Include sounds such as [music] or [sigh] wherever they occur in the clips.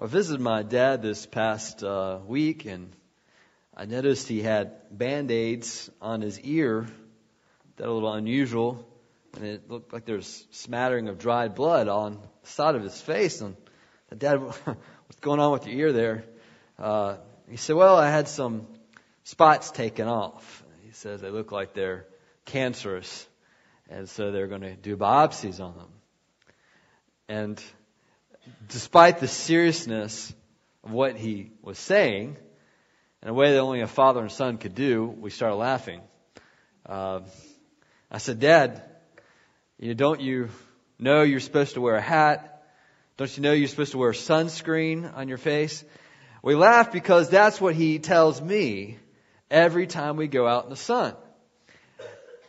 I visited my dad this past uh, week, and I noticed he had band aids on his ear that a little unusual, and it looked like there's smattering of dried blood on the side of his face. And the Dad, [laughs] what's going on with your ear there? Uh, he said, Well, I had some spots taken off. He says they look like they're cancerous, and so they're going to do biopsies on them. And despite the seriousness of what he was saying, in a way that only a father and son could do, we started laughing. Uh, I said, Dad, you know, don't you know you're supposed to wear a hat? Don't you know you're supposed to wear sunscreen on your face? We laugh because that's what he tells me every time we go out in the sun.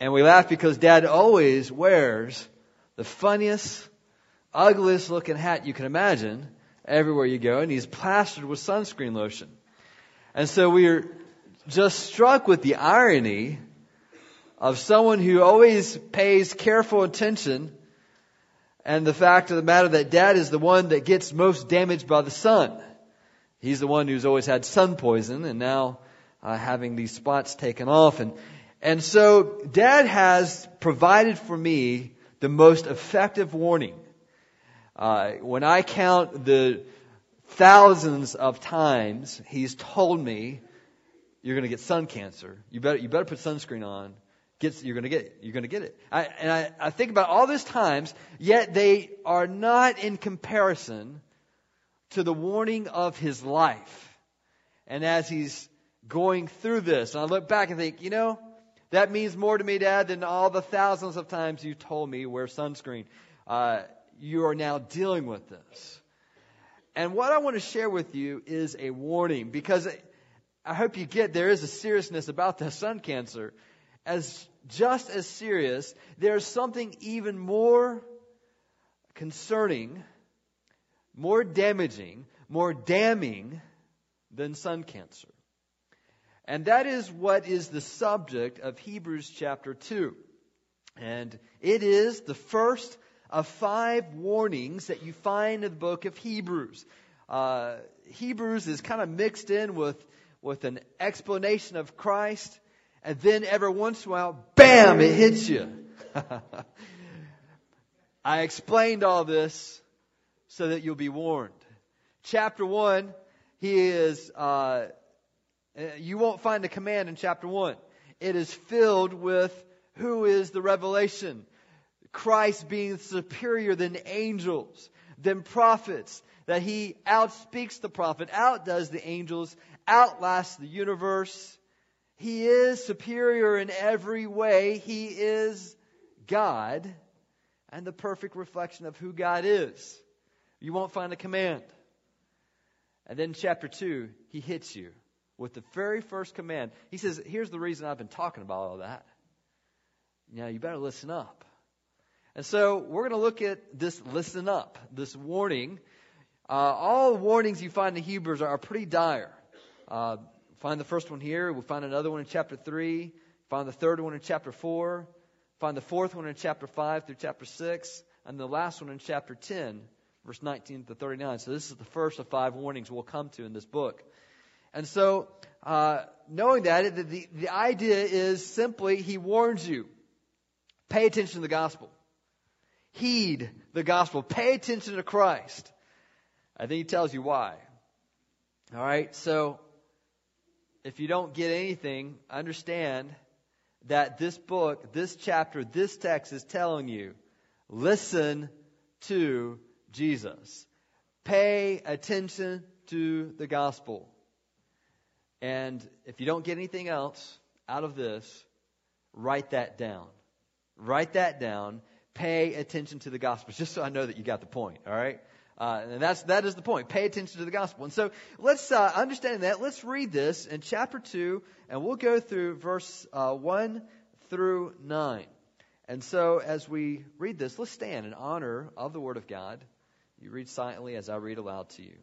And we laugh because dad always wears the funniest, ugliest looking hat you can imagine everywhere you go, and he's plastered with sunscreen lotion. And so we're just struck with the irony of someone who always pays careful attention and the fact of the matter that dad is the one that gets most damaged by the sun. He's the one who's always had sun poison and now uh, having these spots taken off. And, and so dad has provided for me the most effective warning uh, when I count the thousands of times he's told me, you're going to get sun cancer. You better, you better put sunscreen on. Get, you're going to get it. You're going to get it. I, and I, I think about all these times, yet they are not in comparison to the warning of his life. And as he's going through this, and I look back and think, you know, that means more to me, Dad, than all the thousands of times you told me wear sunscreen. Uh, you are now dealing with this. And what I want to share with you is a warning because I hope you get there is a seriousness about the sun cancer. As just as serious, there's something even more concerning, more damaging, more damning than sun cancer. And that is what is the subject of Hebrews chapter 2. And it is the first of five warnings that you find in the book of Hebrews. Uh, Hebrews is kind of mixed in with, with an explanation of Christ, and then every once in a while, bam, it hits you. [laughs] I explained all this so that you'll be warned. Chapter 1, he is, uh, you won't find a command in chapter 1. It is filled with who is the revelation. Christ being superior than angels, than prophets, that he outspeaks the prophet, outdoes the angels, outlasts the universe. He is superior in every way. He is God and the perfect reflection of who God is. You won't find a command. And then chapter 2, he hits you with the very first command. He says, Here's the reason I've been talking about all that. Now, you better listen up. And so we're going to look at this listen up, this warning. Uh, all warnings you find in Hebrews are, pretty dire. Uh, find the first one here. We'll find another one in chapter 3. Find the third one in chapter 4. Find the fourth one in chapter 5 through chapter 6. And the last one in chapter 10, verse 19 to 39. So this is the first of five warnings we'll come to in this book. And so, uh, knowing that, the, the idea is simply he warns you. Pay attention to the gospel heed the gospel. Pay attention to Christ. I think he tells you why. All right, so if you don't get anything, understand that this book, this chapter, this text is telling you listen to Jesus. Pay attention to the gospel. And if you don't get anything else out of this, write that down. Write that down pay attention to the gospel, [laughs] just so I know that you got the point, all right? Uh, and that's, that is the point. Pay attention to the gospel. And so let's, uh, understand that, let's read this in chapter 2, and we'll go through verse uh, 1 through 9. And so as we read this, let's stand in honor of the Word of God. You read silently as I read aloud to you.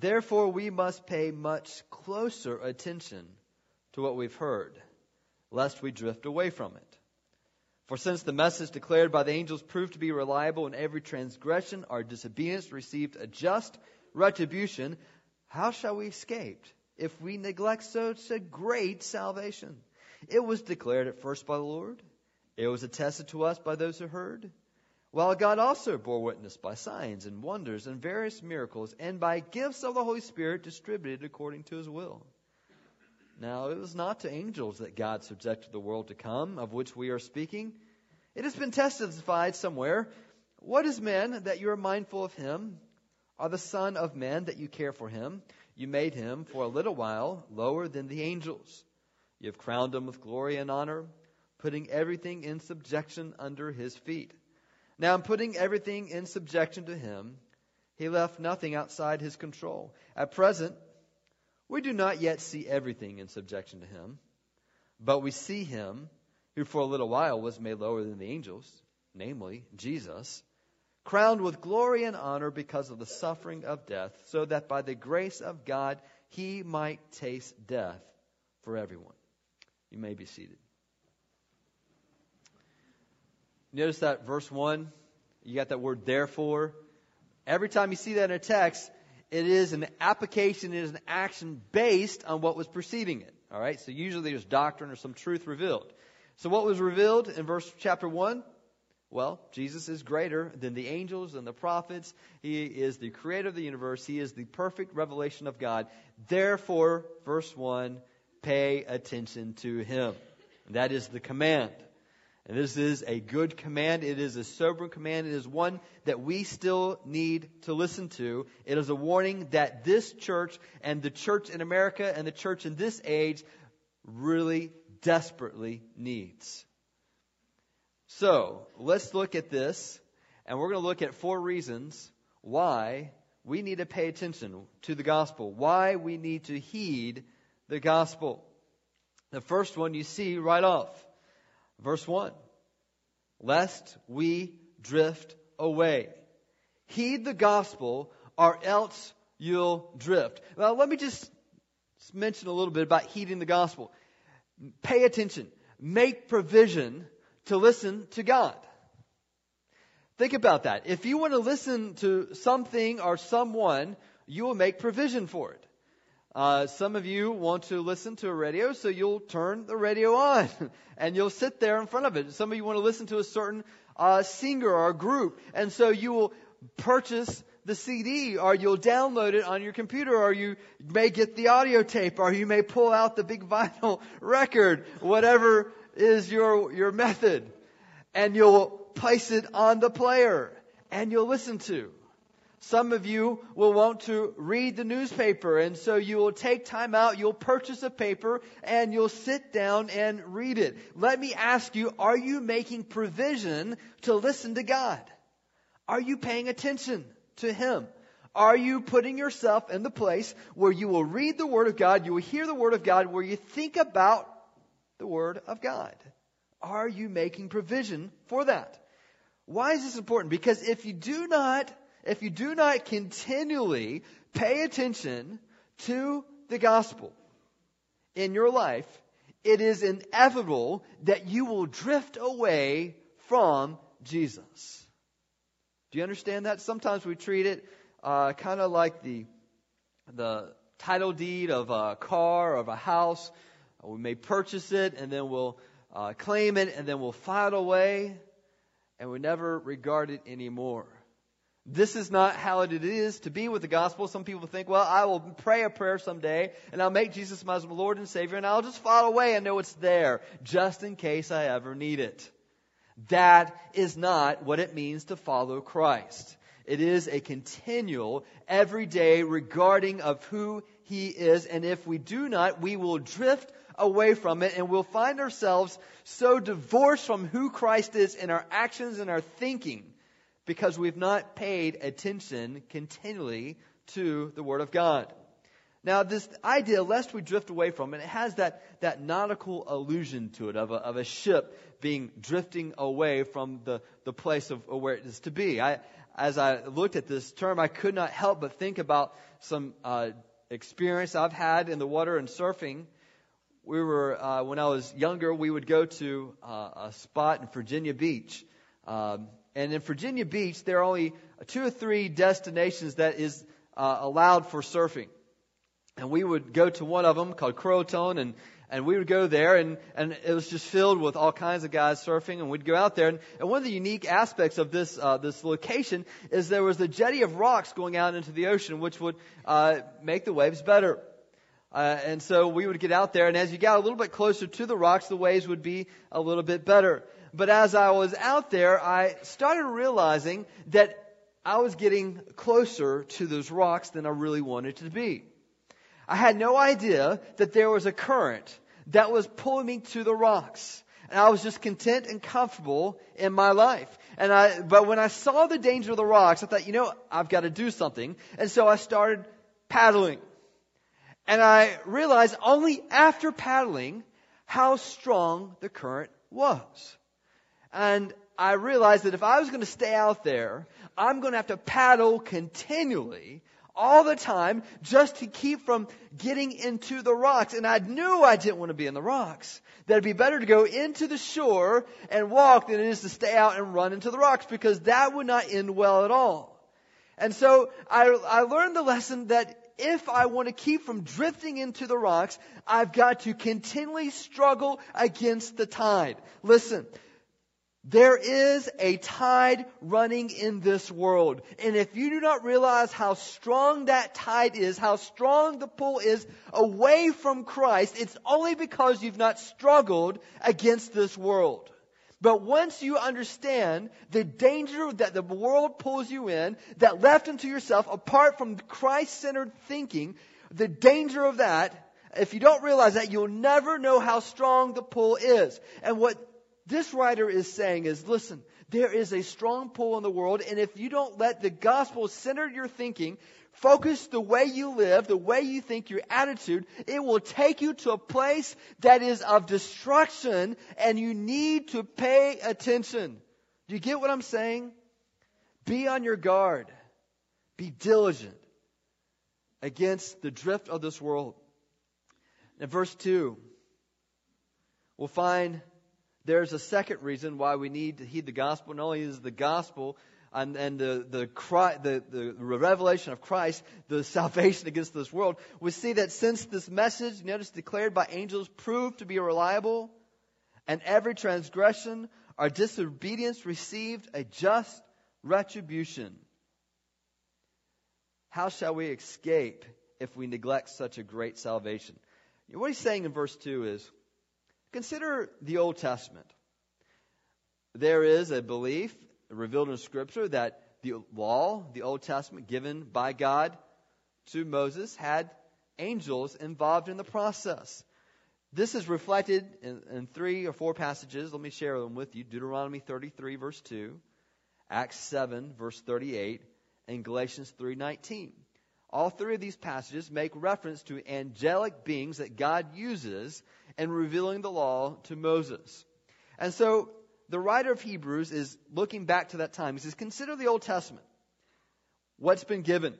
Therefore, we must pay much closer attention to what we've heard lest we drift away from it. For since the message declared by the angels proved to be reliable, in every transgression our disobedience received a just retribution, how shall we escape if we neglect such a great salvation? It was declared at first by the Lord, it was attested to us by those who heard. While God also bore witness by signs and wonders and various miracles, and by gifts of the Holy Spirit distributed according to his will. Now, it was not to angels that God subjected the world to come, of which we are speaking. It has been testified somewhere. What is man that you are mindful of him? Are the Son of Man that you care for him? You made him for a little while lower than the angels. You have crowned him with glory and honor, putting everything in subjection under his feet. Now, in putting everything in subjection to him, he left nothing outside his control. At present, we do not yet see everything in subjection to him, but we see him who for a little while was made lower than the angels, namely Jesus, crowned with glory and honor because of the suffering of death, so that by the grace of God he might taste death for everyone. You may be seated. Notice that verse 1, you got that word therefore. Every time you see that in a text, it is an application, it is an action based on what was preceding it. All right? So usually there's doctrine or some truth revealed. So what was revealed in verse chapter 1? Well, Jesus is greater than the angels and the prophets. He is the creator of the universe. He is the perfect revelation of God. Therefore, verse 1, pay attention to him. That is the command. And this is a good command. It is a sobering command. It is one that we still need to listen to. It is a warning that this church and the church in America and the church in this age really desperately needs. So, let's look at this, and we're going to look at four reasons why we need to pay attention to the gospel, why we need to heed the gospel. The first one you see right off. Verse 1 Lest we drift away. Heed the gospel, or else you'll drift. Now, let me just mention a little bit about heeding the gospel. Pay attention. Make provision to listen to God. Think about that. If you want to listen to something or someone, you will make provision for it. Uh, some of you want to listen to a radio, so you'll turn the radio on [laughs] and you'll sit there in front of it. Some of you want to listen to a certain uh, singer or group, and so you will purchase the CD or you'll download it on your computer or you may get the audio tape or you may pull out the big [laughs] vinyl record, whatever is your, your method. And you'll place it on the player and you'll listen to. Some of you will want to read the newspaper, and so you will take time out, you'll purchase a paper, and you'll sit down and read it. Let me ask you, are you making provision to listen to God? Are you paying attention to Him? Are you putting yourself in the place where you will read the Word of God, you will hear the Word of God, where you think about the Word of God? Are you making provision for that? Why is this important? Because if you do not if you do not continually pay attention to the gospel in your life, it is inevitable that you will drift away from Jesus. Do you understand that? Sometimes we treat it uh, kind of like the the title deed of a car or of a house. We may purchase it and then we'll uh, claim it and then we'll file it away and we never regard it anymore. This is not how it is to be with the gospel. Some people think, well, I will pray a prayer someday and I'll make Jesus my Lord and Savior and I'll just file away and know it's there just in case I ever need it. That is not what it means to follow Christ. It is a continual, everyday regarding of who He is. And if we do not, we will drift away from it and we'll find ourselves so divorced from who Christ is in our actions and our thinking because we've not paid attention continually to the Word of God. Now, this idea, lest we drift away from it, it has that, that nautical allusion to it of a, of a ship being drifting away from the, the place of, of where it is to be. I, as I looked at this term, I could not help but think about some uh, experience I've had in the water and surfing we were uh, when I was younger, we would go to uh, a spot in Virginia Beach, um, and in Virginia Beach, there are only two or three destinations that is uh, allowed for surfing. And we would go to one of them called Croatan, and and we would go there and, and it was just filled with all kinds of guys surfing and we'd go out there. And, and one of the unique aspects of this uh, this location is there was a jetty of rocks going out into the ocean which would uh, make the waves better. Uh, and so we would get out there and as you got a little bit closer to the rocks the waves would be a little bit better but as I was out there I started realizing that I was getting closer to those rocks than I really wanted to be I had no idea that there was a current that was pulling me to the rocks. And I was just content and comfortable in my life. And I, but when I saw the danger of the rocks, I thought, you know, I've got to do something. And so I started paddling. And I realized only after paddling how strong the current was. And I realized that if I was going to stay out there, I'm going to have to paddle continually all the time just to keep from getting into the rocks. And I knew I didn't want to be in the rocks. That it'd be better to go into the shore and walk than it is to stay out and run into the rocks because that would not end well at all. And so I, I learned the lesson that if I want to keep from drifting into the rocks, I've got to continually struggle against the tide. Listen, there is a tide running in this world. And if you do not realize how strong that tide is, how strong the pull is away from Christ, it's only because you've not struggled against this world. But once you understand the danger that the world pulls you in, that left unto yourself, apart from Christ-centered thinking, the danger of that, if you don't realize that, you'll never know how strong the pull is. And what this writer is saying is listen, there is a strong pull in the world, and if you don't let the gospel center your thinking, focus the way you live, the way you think, your attitude, it will take you to a place that is of destruction, and you need to pay attention. Do you get what I'm saying? Be on your guard. Be diligent against the drift of this world. In verse 2, we'll find there's a second reason why we need to heed the gospel. Not only is the gospel and, and the, the, the, the, revelation of Christ, the [laughs] salvation against this world, we see that since this message, notice declared by angels, proved to be reliable, and every transgression or disobedience received a just retribution. How shall we escape if we neglect such a great salvation? What he's saying in verse 2 is, Consider the Old Testament. There is a belief revealed in Scripture that the law, the Old Testament given by God to Moses, had angels involved in the process. This is reflected in, in, three or four passages. Let me share them with you. Deuteronomy 33 verse 2, Acts 7 verse 38, and Galatians 3:19. All three of these passages make reference to angelic beings that God uses in revealing the law to Moses. And so the writer of Hebrews is looking back to that time. He says, Consider the Old Testament. What's been given?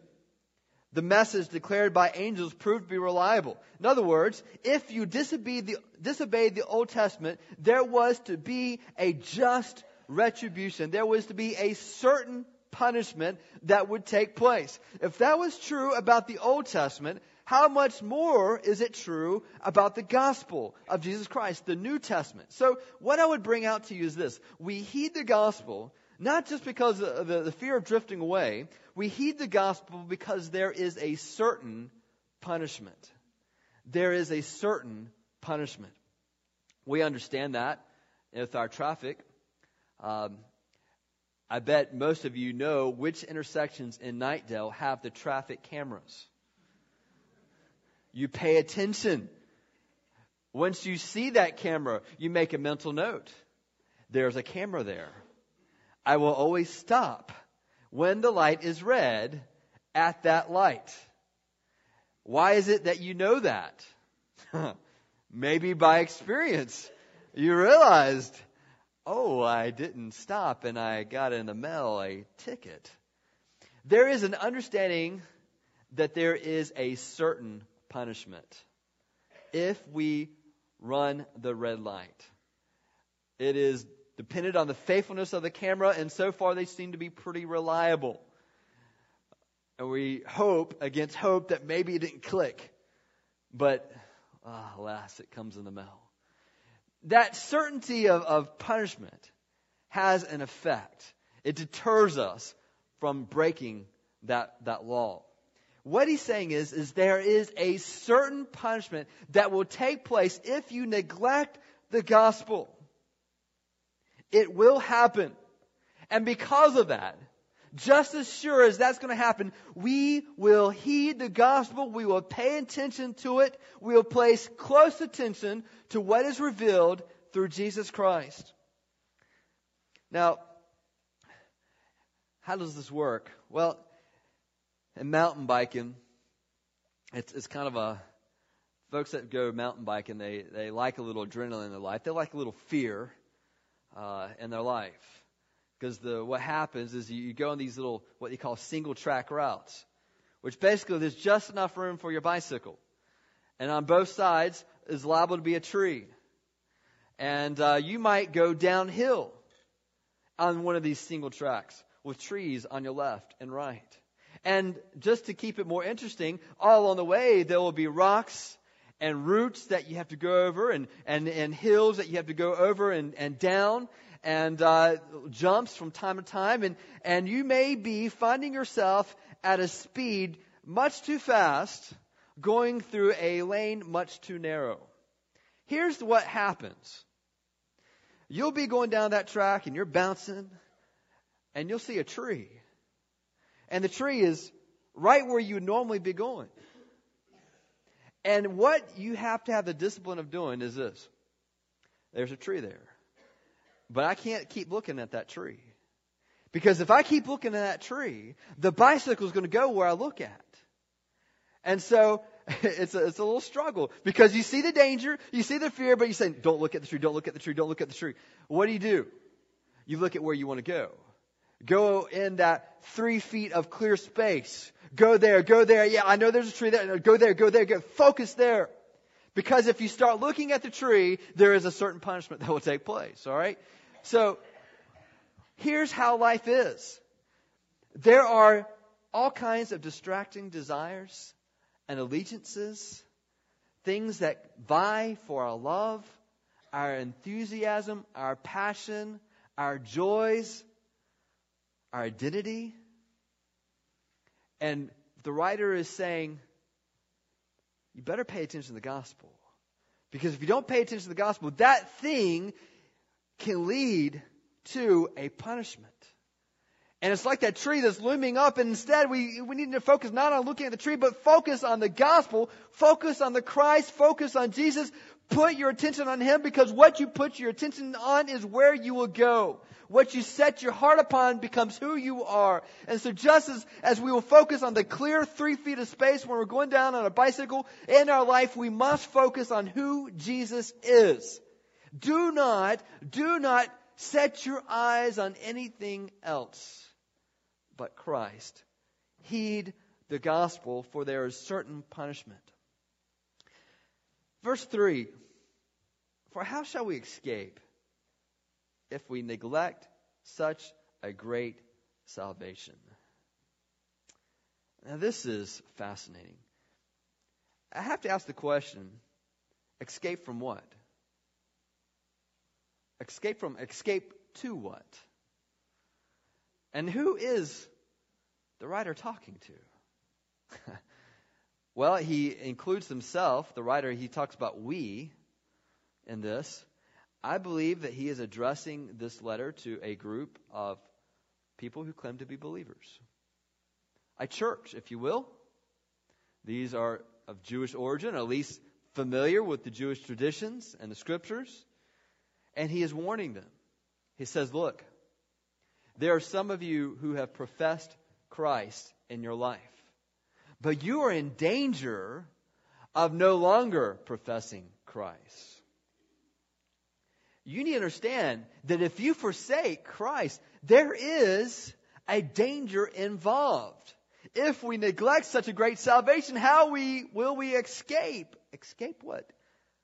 The message declared by angels proved to be reliable. In other words, if you disobeyed the, disobeyed the Old Testament, there was to be a just retribution. There was to be a certain punishment that would take place. If that was true about the Old Testament, how much more is it true about the gospel of Jesus Christ, the New Testament? So, what I would bring out to you is this. We heed the gospel not just because of the, the fear of drifting away, we heed the gospel because there is a certain punishment. There is a certain punishment. We understand that with our traffic. Um, I bet most of you know which intersections in Knightdale have the traffic cameras. You pay attention. Once you see that camera, you make a mental note. There's a camera there. I will always stop when the light is red at that light. Why is it that you know that? [laughs] Maybe by experience. You realized oh, I didn't stop and I got in the mail a ticket. There is an understanding that there is a certain punishment if we run the red light. It is dependent on the faithfulness of the camera, and so far they seem to be pretty reliable. And we hope against hope that maybe it didn't click. But oh, alas, it comes in the mail. That certainty of, of punishment has an effect. It deters us from breaking that, that law. What he's saying is, is there is a certain punishment that will take place if you neglect the gospel. It will happen. And because of that, just as sure as that's going to happen, we will heed the gospel. We will pay attention to it. We will place close attention to what is revealed through Jesus Christ. Now, how does this work? Well, in mountain biking, it's, it's kind of a, folks that go mountain biking, they, they like a little adrenaline in their life. They like a little fear uh, in their life. Because the, what happens is you, you go on these little, what you call single track routes, which basically there's just enough room for your bicycle. And on both sides is liable to be a tree. And uh, you might go downhill on one of these single tracks with trees on your left and right. And just to keep it more interesting, all along the way there will be rocks and roots that you have to go over and, and, and hills that you have to go over and, and down and uh, jumps from time to time. And, and you may be finding yourself at a speed much too fast going through a lane much too narrow. Here's what happens. You'll be going down that track and you're bouncing and you'll see a tree. And the tree is right where you would normally be going. And what you have to have the discipline of doing is this. There's a tree there. But I can't keep looking at that tree. Because if I keep looking at that tree, the bicycle is going to go where I look at. And so [laughs] it's a, it's a little struggle because you see the danger, you see the fear, but you say, don't look at the tree, don't look at the tree, don't look at the tree. What do you do? You look at where you want to go. Go in that three feet of clear space. Go there, go there. Yeah, I know there's a tree there. Go there, go there, go. Focus there. Because if you start looking at the tree, there is a certain punishment [laughs] that will take place, alright? So, here's how life is. There are all kinds of distracting desires and allegiances, things that vie for our love, our enthusiasm, our passion, our joys, our identity. And the writer is saying, you better pay attention to the gospel. Because if you don't pay attention to the gospel, that thing can lead to a punishment. And it's like that tree that's looming up, and instead we, we need to focus not on looking at the tree, but focus on the gospel, focus on the Christ, focus on Jesus, put your attention on Him, because what you put your attention on is where you will go. What you set your heart upon becomes who you are. And so just as, as we will focus on the clear three feet of space when we're going down on a bicycle in our life, we must focus on who Jesus is. Do not, do not set your eyes on anything else but Christ. Heed the gospel, for there is certain punishment. Verse 3 For how shall we escape if we neglect such a great salvation? Now, this is fascinating. I have to ask the question escape from what? Escape from, escape to what? And who is the writer talking to? [laughs] well, he includes himself. The writer, he talks about we in this. I believe that he is addressing this letter to a group of people who claim to be believers. A church, if you will. These are of Jewish origin, at least familiar with the Jewish traditions and the scriptures. And he is warning them. He says, Look, there are some of you who have professed Christ in your life, but you are in danger of no longer professing Christ. You need to understand that if you forsake Christ, there is a danger involved. If we neglect such a great salvation, how we, will we escape? Escape what?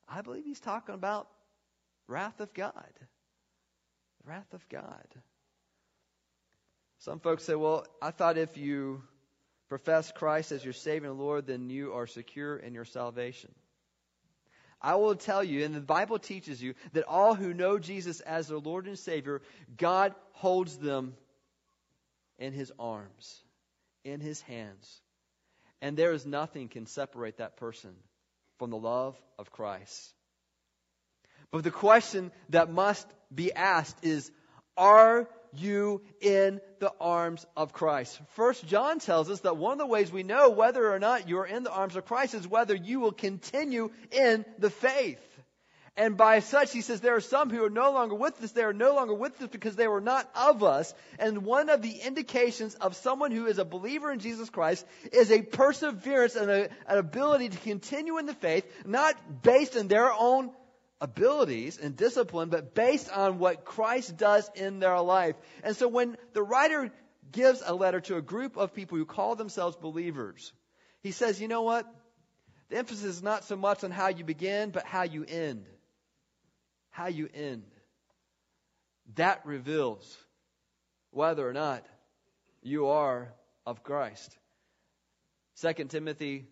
I believe he's talking about wrath of God. The Wrath of God. Some folks say, well, I thought if you profess Christ as your Savior and Lord, then you are secure in your salvation. I will tell you, and the Bible teaches you, that all who know Jesus as their Lord and Savior, God holds them in His arms, in His hands. And there is nothing can separate that person from the love of Christ. But the question that must be asked is, are you in the arms of Christ? First John tells us that one of the ways we know whether or not you're in the arms of Christ is whether you will continue in the faith. And by such, he says, there are some who are no longer with us. They are no longer with us because they were not of us. And one of the indications of someone who is a believer in Jesus Christ is a perseverance and a, an ability to continue in the faith, not based on their own abilities and discipline, but based on what Christ does in their life. And so when the writer gives a letter to a group of people who call themselves believers, he says, you know what? The emphasis is not so much on how you begin, but how you end. How you end. That reveals whether or not you are of Christ. 2 Timothy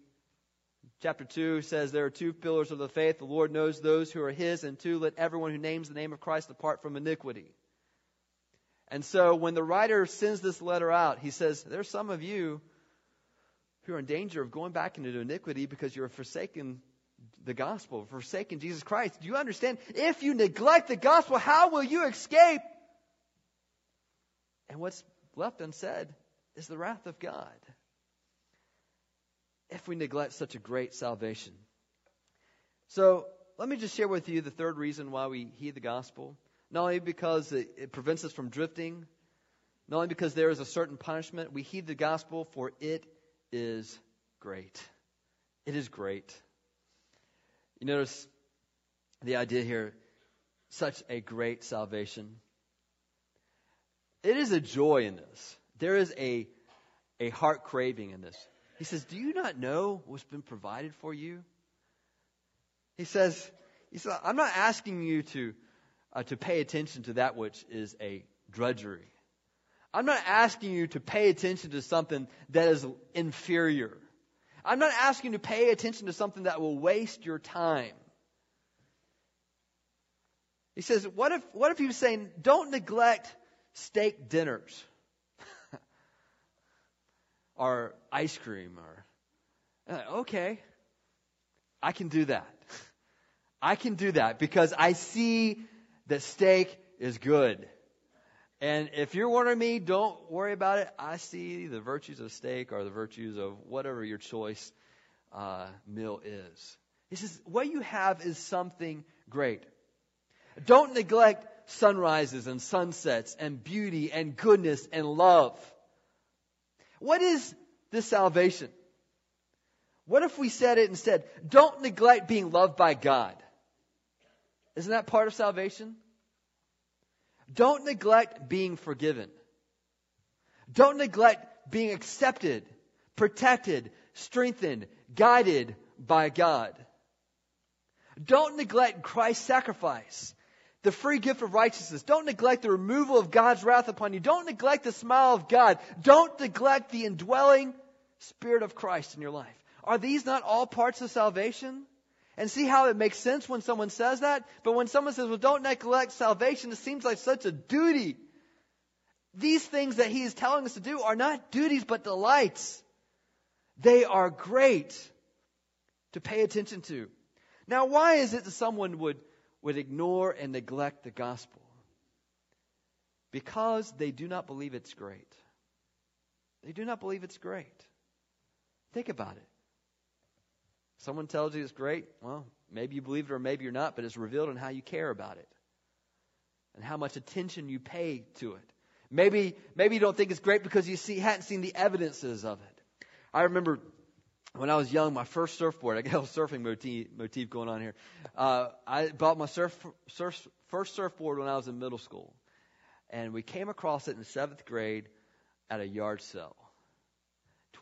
Chapter 2 says there are two pillars of the faith. The Lord knows those who are his, and two, let everyone who names the name of Christ depart from iniquity. And so when the writer sends this letter out, he says, There's some of you who are in danger of going back into iniquity because you're forsaking the gospel, forsaking Jesus Christ. Do you understand? If you neglect the gospel, how will you escape? And what's left unsaid is the wrath of God if we neglect such a great salvation. So let me just share with you the third reason why we heed the gospel. Not only because it, it prevents us from drifting, not only because there is a certain punishment, we heed the gospel for it is great. It is great. You notice the idea here such a great salvation. It is a joy in this. There is a, a heart craving in this. He says, Do you not know what's been provided for you? He says, he says I'm not asking you to, uh, to pay attention to that which is a drudgery. I'm not asking you to pay attention to something that is inferior. I'm not asking you to pay attention to something that will waste your time. He says, what if, what if he was saying, don't neglect steak dinners? Or ice cream or uh, okay i can do that. [laughs] I can do that because i see that steak is good. And if you're wondering me don't worry about it. I see the virtues of steak or the virtues of whatever your choice uh, meal is. He says what you have is something great. Don't neglect sunrises and sunsets and beauty and goodness and love what is this salvation? What if we said it instead? Don't neglect being loved by God. Isn't that part of salvation? Don't neglect being forgiven. Don't neglect being accepted, protected, strengthened, guided by God. Don't neglect Christ's sacrifice the free gift of righteousness. Don't neglect the removal of God's wrath upon you. Don't neglect the smile of God. Don't neglect the indwelling Spirit of Christ in your life. Are these not all parts of salvation? And see how it makes sense when someone says that? But when someone says, well, don't neglect salvation, it seems like such a duty. These things that he is telling us to do are not duties, but delights. They are great to pay attention to. Now, why is it that someone would would ignore and neglect the gospel because they do not believe it's great. They do not believe it's great. Think about it. Someone tells you it's great, well, maybe you believe it or maybe you're not, but it's revealed in how you care about it and how much attention you pay to it. Maybe, maybe you don't think it's great because you see, hadn't seen the evidences of it. I remember when I was young, my first surfboard, I got a surfing motif, motif going on here. Uh, I bought my surf, surf, first surfboard when I was in middle school. And we came across it in seventh grade at a yard sale.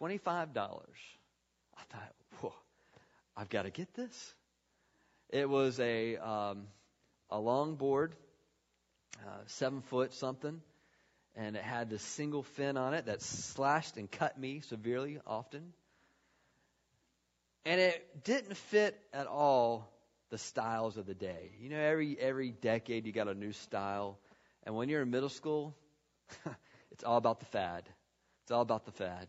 $25. I thought, whoa, I've got to get this. It was a um, a long board, uh, seven foot something, and it had this single fin on it that slashed and cut me severely often. And it didn't fit at all the styles of the day. You know, every every decade you got a new style, and when you're in middle school, [laughs] it's all about the fad. It's all about the fad.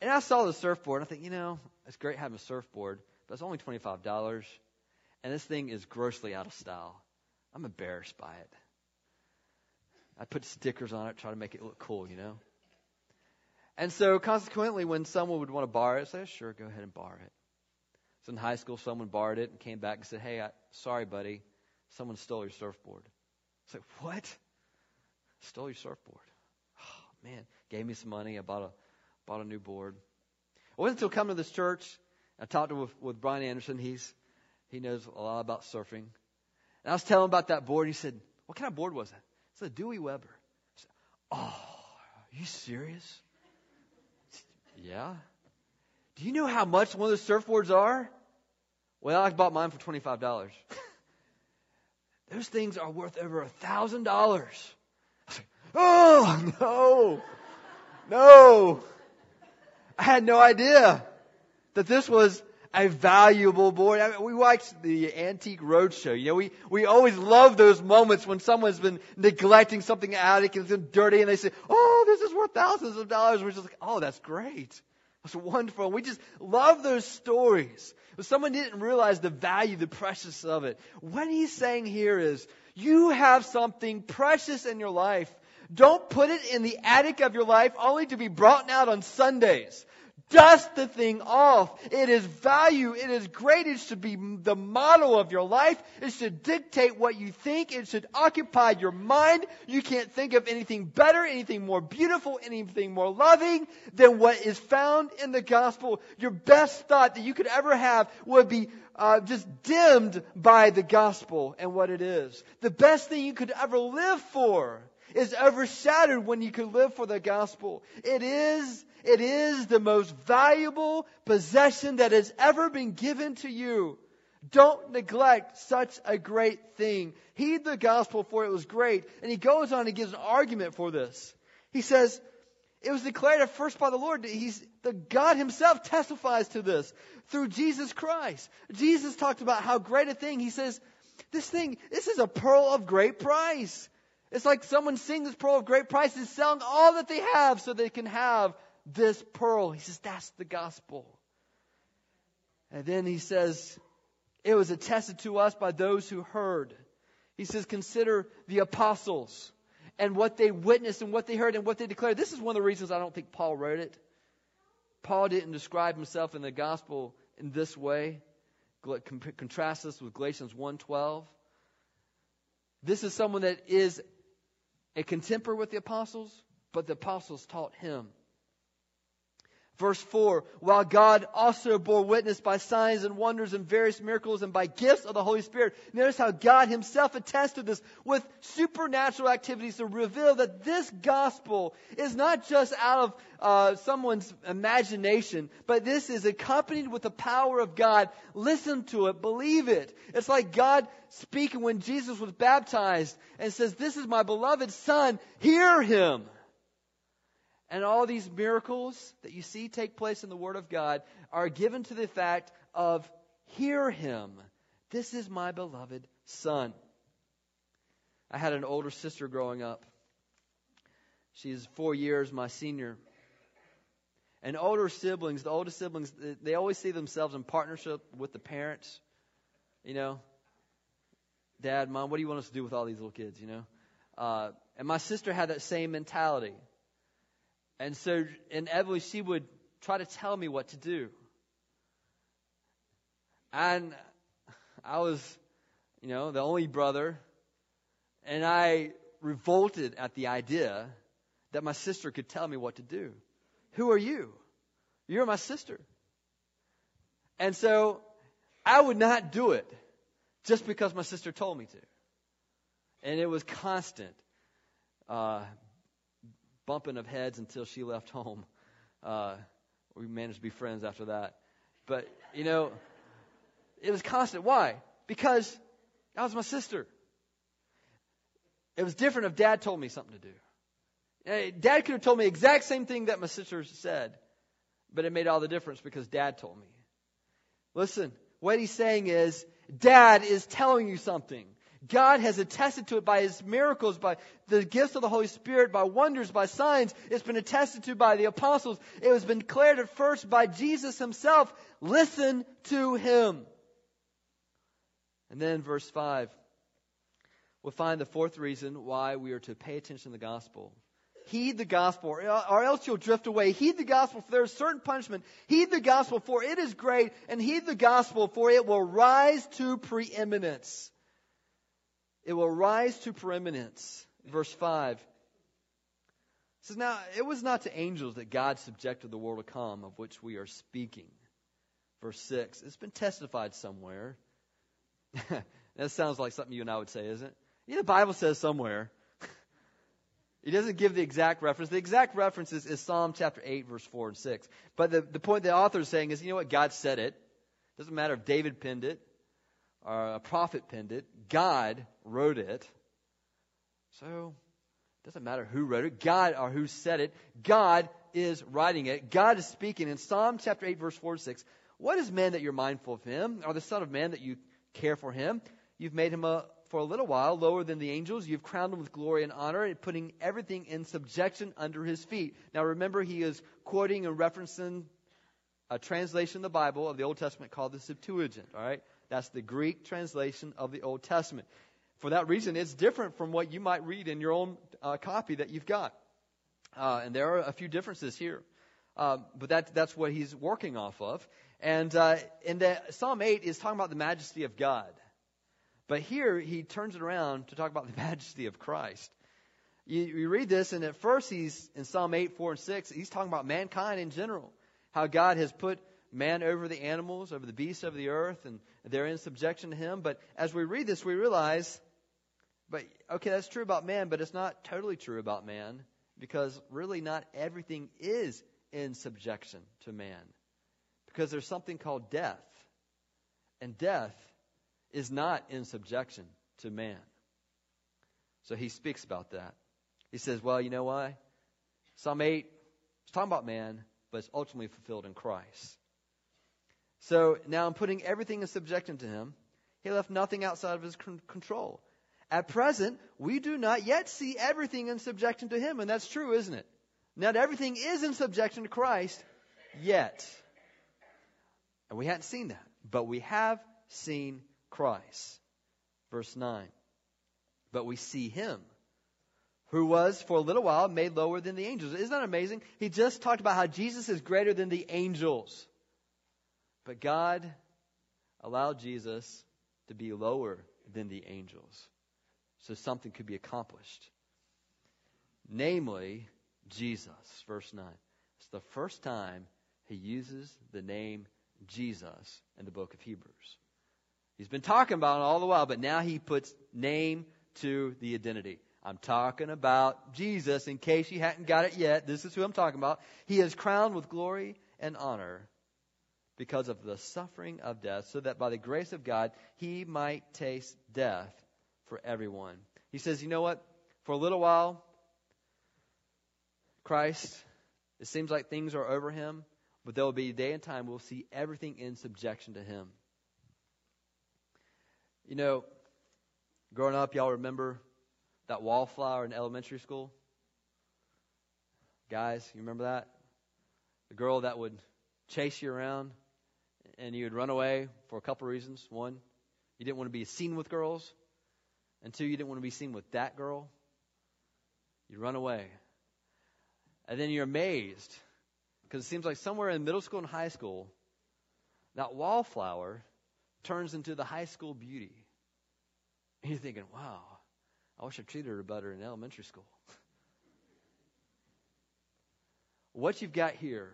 And I saw the surfboard, and I think, you know, it's great having a surfboard, but it's only twenty five dollars, and this thing is grossly out of style. I'm embarrassed by it. I put stickers on it, try to make it look cool, you know. And so, consequently, when someone would want to borrow it, say, sure, go ahead and borrow it. So in high school, someone borrowed it and came back and said, hey, I, sorry, buddy, someone stole your surfboard. I said, what? Stole your surfboard? Oh, man, gave me some money. I bought a bought a new board. It wasn't until coming to this church, I talked with, with Brian Anderson. He's he knows a lot about surfing. And I was telling him about that board. And he said, "What kind of board was that?" It's a Dewey Weber. I said, "Oh, are you serious?" Yeah. Do you know how much one of those surfboards are? Well, I bought mine for twenty-five dollars. [laughs] those things are worth over a thousand dollars. Oh no, no! I had no idea that this was a valuable boy. I mean, we watched the Antique Roadshow. You know, we, we always love those moments when someone's been neglecting something attic and it's been dirty and they say, oh, this is worth thousands of dollars. We're just like, oh, that's great. That's wonderful. And We just love those stories. But someone didn't realize the value, the precious of it. What he's saying here is, you have something precious in your life. Don't put it in the attic of your life only to be brought out on Sundays. Dust the thing off. It is value. It is great. It should be the model of your life. It should dictate what you think. It should occupy your mind. You can't think of anything better, anything more beautiful, anything more loving than what is found in the gospel. Your best thought that you could ever have would be uh, just dimmed by the gospel and what it is. The best thing you could ever live for is overshadowed when you can live for the gospel. It is, it is the most valuable possession that has ever been given to you. Don't neglect such a great thing. Heed the gospel for it was great. And he goes on and gives an argument for this. He says, it was declared at first by the Lord. He's, the God himself testifies to this through Jesus Christ. Jesus talked about how great a thing. He says, this thing, this is a pearl of great price. It's like someone seeing this pearl of great price is selling all that they have so they can have this pearl. He says, that's the gospel. And then he says, it was attested to us by those who heard. He says, consider the apostles and what they witnessed and what they heard and what they declared. This is one of the reasons I don't think Paul wrote it. Paul didn't describe himself in the gospel in this way. Contrast this with Galatians 1.12. This is someone that is a contemporary with the apostles, but the apostles taught him. Verse 4, while God also bore witness by signs and wonders and various miracles and by gifts of the Holy Spirit. Notice how God himself attests to this with supernatural activities to reveal that this gospel is not just out of uh, someone's imagination, but this is accompanied with the power of God. Listen to it, believe it. It's like God speaking when Jesus was baptized and says, this is my beloved son, hear him. And all these miracles that you see take place in the Word of God are given to the fact of hear him. This is my beloved son. I had an older sister growing up. She's four years my senior. And older siblings, the older siblings, they always see themselves in partnership with the parents. You know, Dad, Mom, what do you want us to do with all these little kids? You know, uh, and my sister had that same mentality. And so inevitably she would try to tell me what to do. And I was, you know, the only brother, and I revolted at the idea that my sister could tell me what to do. Who are you? You're my sister. And so I would not do it just because my sister told me to. And it was constant. Uh, bumping of heads until she left home. Uh, we managed to be friends after that. But, you know, It was constant. Why? Because that was my sister. It was different if dad told me something to do. Dad could have told me the exact same thing that my sister said, but it made all the difference because dad told me. Listen, what he's saying is, dad is telling you something. God has attested to it by his miracles, by the gifts of the Holy Spirit, by wonders, by signs. It's been attested to by the apostles. It been declared at first by Jesus himself. Listen to him. And then verse 5, we'll find the fourth reason why we are to pay attention to the gospel. Heed the gospel, or else you'll drift away. Heed the gospel, for there is certain punishment. Heed the gospel, for it is great, and heed the gospel, for it will rise to preeminence. It will rise to preeminence. Verse 5 says, Now, it was not to angels that God subjected the world to come, of which we are speaking. Verse 6 It's been testified somewhere [laughs] that sounds like something you and I would say, isn't it? Yeah, the Bible says somewhere. [laughs] He doesn't give the exact reference. The exact reference is, is, Psalm chapter 8, verse 4 and 6. But the, the point the author is saying is, you know what? God said it. Doesn't matter if David penned it or a prophet penned it. God wrote it. So, it doesn't matter who wrote it, God or who said it. God is writing it. God is speaking. In Psalm chapter 8, verse 4 to 6, what is man that you're mindful of him, or the Son of Man that you care for him. You've made him a, for a little while lower than the angels. You've crowned him with glory and honor and putting everything in subjection under his feet. Now remember, he is quoting and referencing a translation of the Bible of the Old Testament called the Septuagint. All right, that's the Greek translation of the Old Testament. For that reason, it's different from what you might read in your own uh, copy that you've got. Uh, and there are a few differences here. Uh, but that, that's what he's working off of. And uh, in the, Psalm 8 is talking about the majesty of God. But here he turns it around to talk about the [laughs] majesty of Christ. You, you read this, and at first he's in Psalm 8, 4, and 6, he's talking about mankind in general. How God has put man over the animals, over the beasts of the earth, and they're in subjection to him. But as we read this, we realize, but okay, that's true about man, but it's not totally true about man, because really not everything is in subjection to man. Because there's something called death. And death is not in subjection to man. So he speaks about that. He says, well, you know why? Psalm 8 is talking about man, but it's ultimately fulfilled in Christ. So now I'm putting everything in subjection to him. He left nothing outside of his control. At present, we do not yet see everything in subjection to him, and that's true, isn't it? Not everything is in subjection to Christ yet. And we hadn't seen that, but we have seen Christ. Verse 9. But we see him who was for a little while made lower than the angels. Isn't that amazing? He just talked about how Jesus is greater than the angels. But God allowed Jesus to be lower than the angels so something could be accomplished. Namely, Jesus. Verse 9. It's the first time he uses the name Jesus in the book of Hebrews. He's been talking about it all the while, but now he puts name to the identity. I'm talking about Jesus in case you hadn't got it yet. This is who I'm talking about. He is crowned with glory and honor because of the suffering of death, so that by the grace of God he might taste death for everyone. He says, You know what? For a little while, Christ, it seems like things are over him. But there will be a day and time we'll see everything in subjection to Him. You know, growing up, y'all remember that wallflower in elementary school? Guys, you remember that? The girl that would chase you around and you would run away for a couple of reasons. One, you didn't want to be seen with girls. And two, you didn't want to be seen with that girl. You run away. And then you're amazed because it seems like somewhere in middle school and high school, that wallflower turns into the high school beauty. And you're thinking, wow, I wish I treated her better in elementary school. what you've got here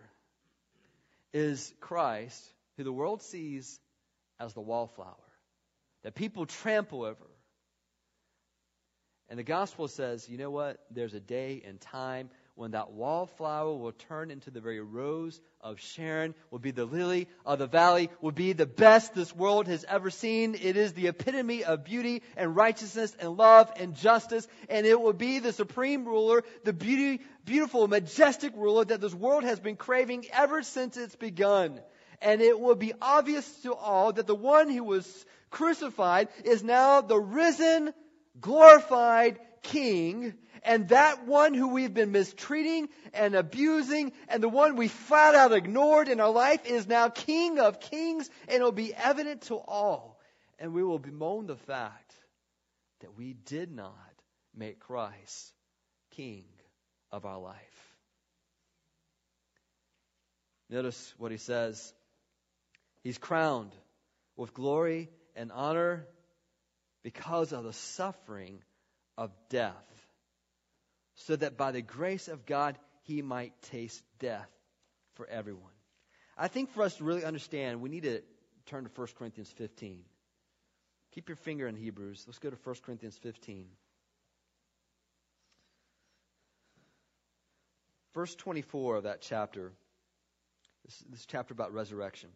is Christ, who the world sees as the wallflower, that people trample over. And the gospel says, you know what? There's a day and time when that wallflower will turn into the very rose of Sharon, will be the lily of the valley, will be the best this world has ever seen. It is the epitome of beauty and righteousness and love and justice, and it will be the supreme ruler, the beauty, beautiful, majestic ruler that this world has been craving ever since it's begun. And it will be obvious to all that the one who was crucified is now the risen, glorified king, and that one who we've been mistreating and abusing, and the one we flat out ignored in our life is now king of kings, and it'll be evident to all. And we will bemoan the fact that we did not make Christ king of our life. Notice what he says. He's crowned with glory and honor because of the suffering of death, so that by the grace of God he might taste death for everyone. I think for us to really understand, we need to turn to 1 Corinthians 15. Keep your finger in Hebrews. Let's go to 1 Corinthians 15. Verse 24 of that chapter, this, this chapter about resurrection.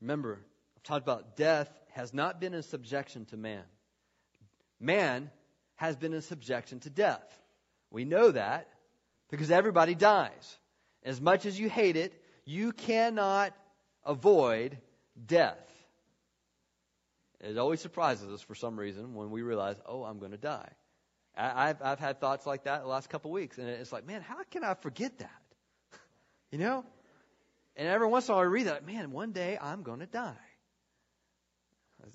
Remember, I've talked about death has not been in subjection to man. Man has been in subjection to death. We know that because everybody dies. As much as you hate it, you cannot avoid death. It always surprises us for some reason when we realize, oh, I'm going to die. I've, I've had thoughts like that the last couple of weeks, and it's like, man, how can I forget that? [laughs] you know? And every once in a while I read that, man, one day I'm going to die.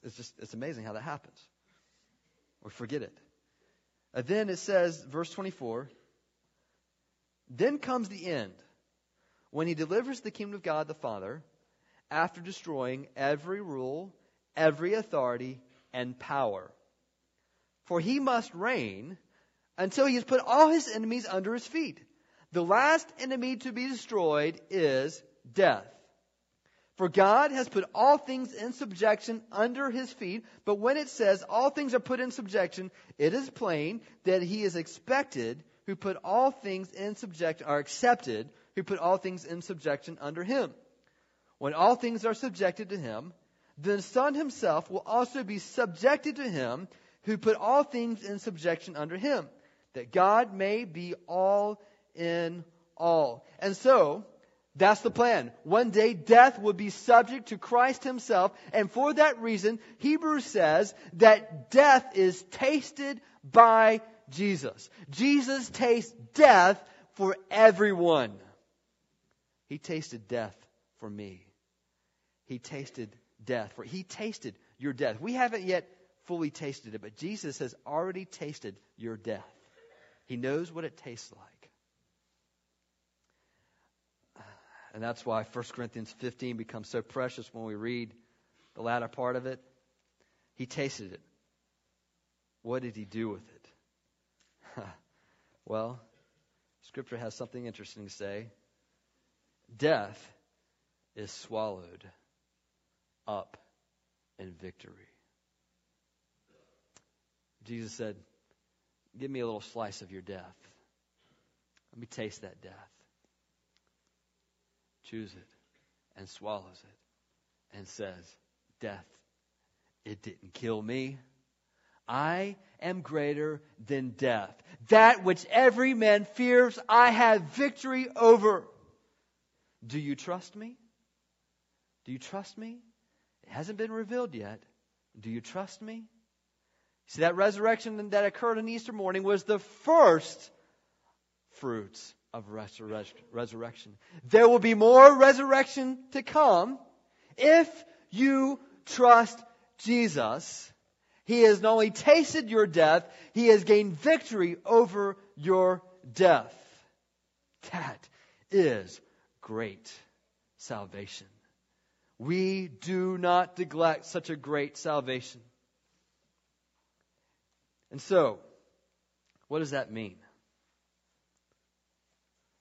It's just, it's amazing how that happens. We forget it. And then it says, verse 24, then comes the end, when he delivers the kingdom of God the Father, after destroying every rule, every authority, and power. For he must reign until he has put all his enemies under his feet. The last enemy to be destroyed is death. For God has put all things in subjection under his feet, but when it says all things are put in subjection, it is plain that he is expected who put all things in subjection, are accepted who put all things in subjection under him. When all things are subjected to him, then the Son himself will also be subjected to him who put all things in subjection under him, that God may be all in all. And so, that's the plan. One day death would be subject to Christ himself, and for that reason, Hebrews says that death is tasted by Jesus. Jesus tastes death for everyone. He tasted death for me. He tasted death for he tasted your death. We haven't yet fully tasted it, but Jesus has already tasted your death. He knows what it tastes like. And that's why 1 Corinthians 15 becomes so precious when we read the latter part of it. He tasted it. What did he do with it? [laughs] well, Scripture has something interesting to say. Death is swallowed up in victory. Jesus said, Give me a little slice of your death. Let me taste that death chews it and swallows it and says, Death, it didn't kill me. I am greater than death. That which every man fears, I have victory over. Do you trust me? Do you trust me? It hasn't been revealed yet. Do you trust me? See, that resurrection that occurred on Easter morning was the first fruits of resurrection. There will be more resurrection to come if you trust Jesus. He has not only tasted your death, he has gained victory over your death. That is great salvation. We do not neglect such a great salvation. And so, what does that mean?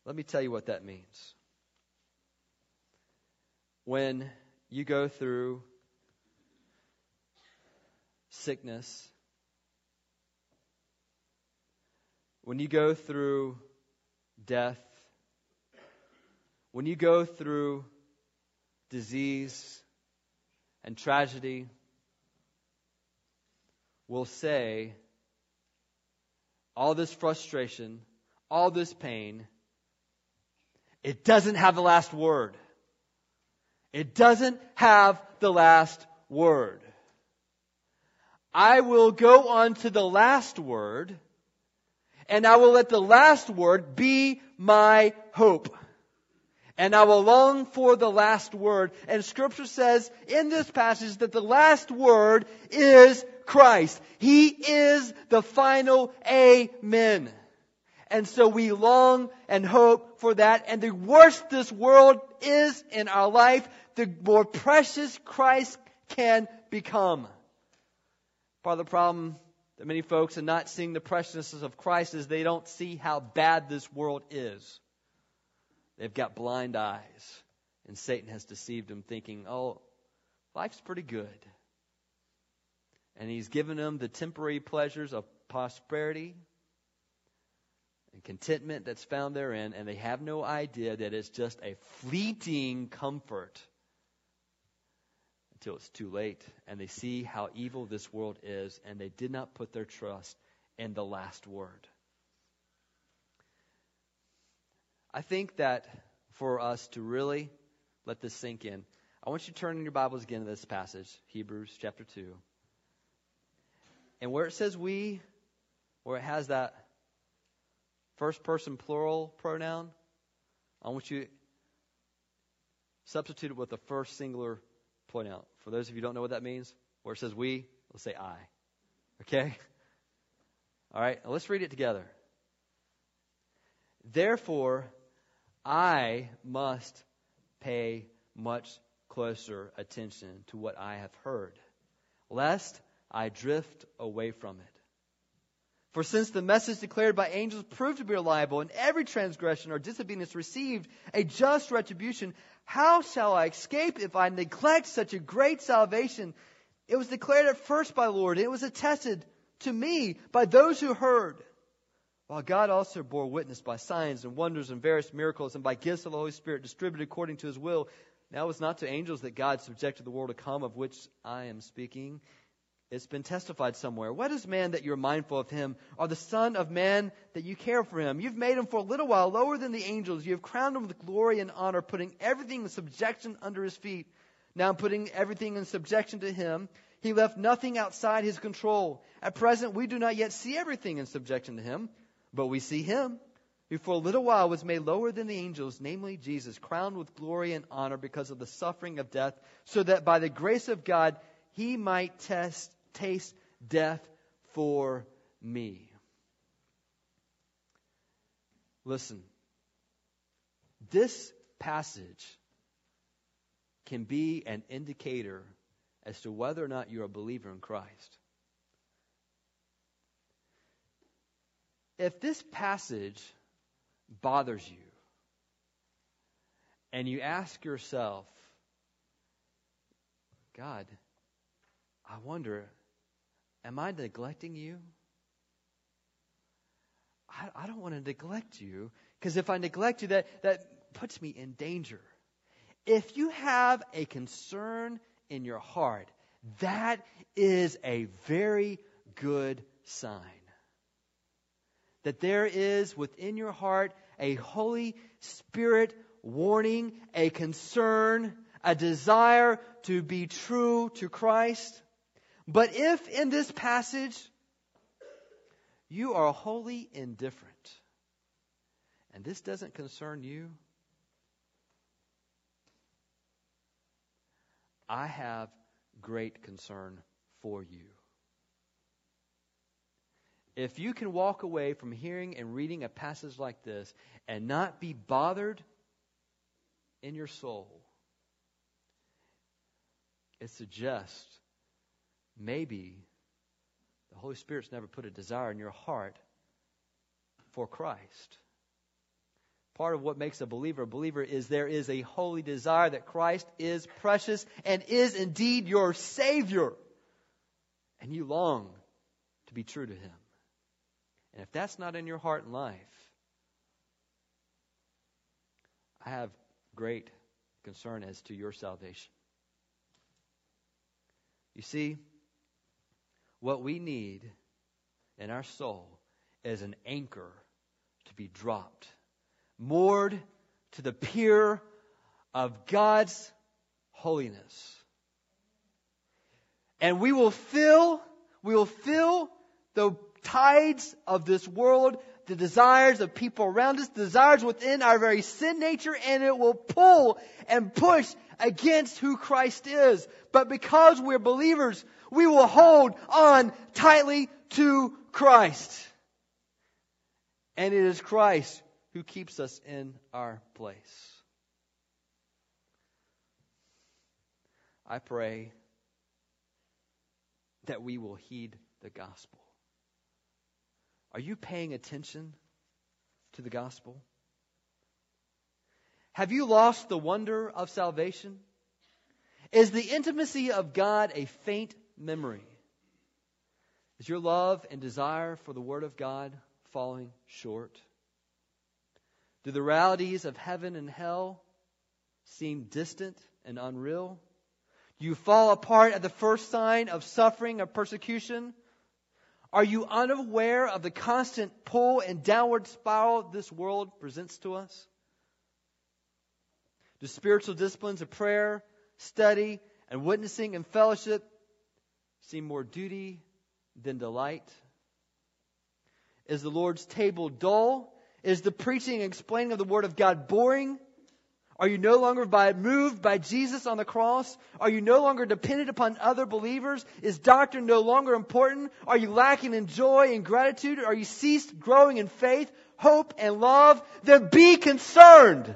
Let me tell you what that means. When you go through sickness, when you go through death, when you go through disease and tragedy, will say, all this frustration, all this pain, it doesn't have the last word. It doesn't have the last word. I will go on to the last word, and I will let the last word be my hope. And I will long for the last word. And scripture says in this passage that the last word is Christ. He is the final amen. And so we long and hope for that. And the worse this world is in our life, the more precious Christ can become. Part of the problem that many folks are not seeing the preciousness of Christ is they don't see how bad this world is. They've got blind eyes. And Satan has deceived them thinking, oh, life's pretty good. And he's given them the temporary pleasures of prosperity and contentment that's found therein, and they have no idea that it's just a fleeting comfort until it's too late. And they see how evil this world is, and they did not put their trust in the last word. I think that for us to really let this sink in, I want you to turn in your Bibles again to this passage, Hebrews chapter 2. And where it says we, where it has that first person plural pronoun, I want you to substitute it with the first singular pronoun. For those of you who don't know what that means, where it says we, let's say I. Okay? All right, let's read it together. Therefore, I must pay much closer attention to what I have heard, lest I drift away from it. For since the message declared by angels proved to be reliable, and every transgression or disobedience received a just retribution, how shall I escape if I neglect such a great salvation? It was declared at first by the Lord, and it was attested to me by those who heard. While God also bore witness by signs and wonders and various miracles and by gifts of the Holy Spirit distributed according to his will. Now it was not to angels that God subjected the world to come, of which I am speaking. It's been testified somewhere. What is man that you're mindful of him, or the Son of Man that you care for him? You've made him for a little while lower than the angels. You have crowned him with glory and honor, putting everything in subjection under his feet. Now putting everything in subjection to him, he left nothing outside his control. At present, we do not yet see everything in subjection to him, but we see him who for a little while was made lower than the angels, namely Jesus, crowned with glory and honor because of the suffering of death, so that by the grace of God he might test taste death for me. Listen, this passage can be an indicator as to whether or not you're a believer in Christ. If this passage bothers you, and you ask yourself, God, I wonder Am I neglecting you? I, I don't want to neglect you because if I neglect you, that, that puts me in danger. If you have a concern in your heart, that is a very good sign. That there is within your heart a Holy Spirit warning, a concern, a desire to be true to Christ. But if in this passage you are wholly indifferent, and this doesn't concern you, I have great concern for you. If you can walk away from hearing and reading a passage like this and not be bothered in your soul, it suggests maybe the Holy Spirit's never put a desire in your heart for Christ. Part of what makes a believer a believer is there is a holy desire that Christ is precious and is indeed your Savior. And you long to be true to Him. And if that's not in your heart and life, I have great concern as to your salvation. You see, what we need in our soul is an anchor to be dropped, moored to the pier of God's holiness. And we will fill, we will fill the tides of this world, the desires of people around us, desires within our very sin nature, and it will pull and push against who Christ is. But because we're believers, we will hold on tightly to Christ. And it is Christ who keeps us in our place. I pray that we will heed the gospel. Are you paying attention to the gospel? Have you lost the wonder of salvation? Is the intimacy of God a faint memory? Is your love and desire for the Word of God falling short? Do the realities of heaven and hell seem distant and unreal? Do you fall apart at the first sign of suffering or persecution? Are you unaware of the constant pull and downward spiral this world presents to us? Do spiritual disciplines of prayer, study, and witnessing and fellowship seem more duty than delight? Is the Lord's table dull? Is the preaching and explaining of the Word of God boring? Are you no longer by, moved by Jesus on the cross? Are you no longer dependent upon other believers? Is doctrine no longer important? Are you lacking in joy and gratitude? Are you ceased growing in faith, hope, and love? Then be concerned.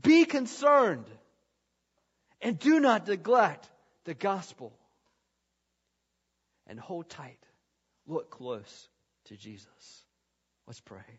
Be concerned. And do not neglect the gospel. And hold tight. Look close to Jesus. Let's pray.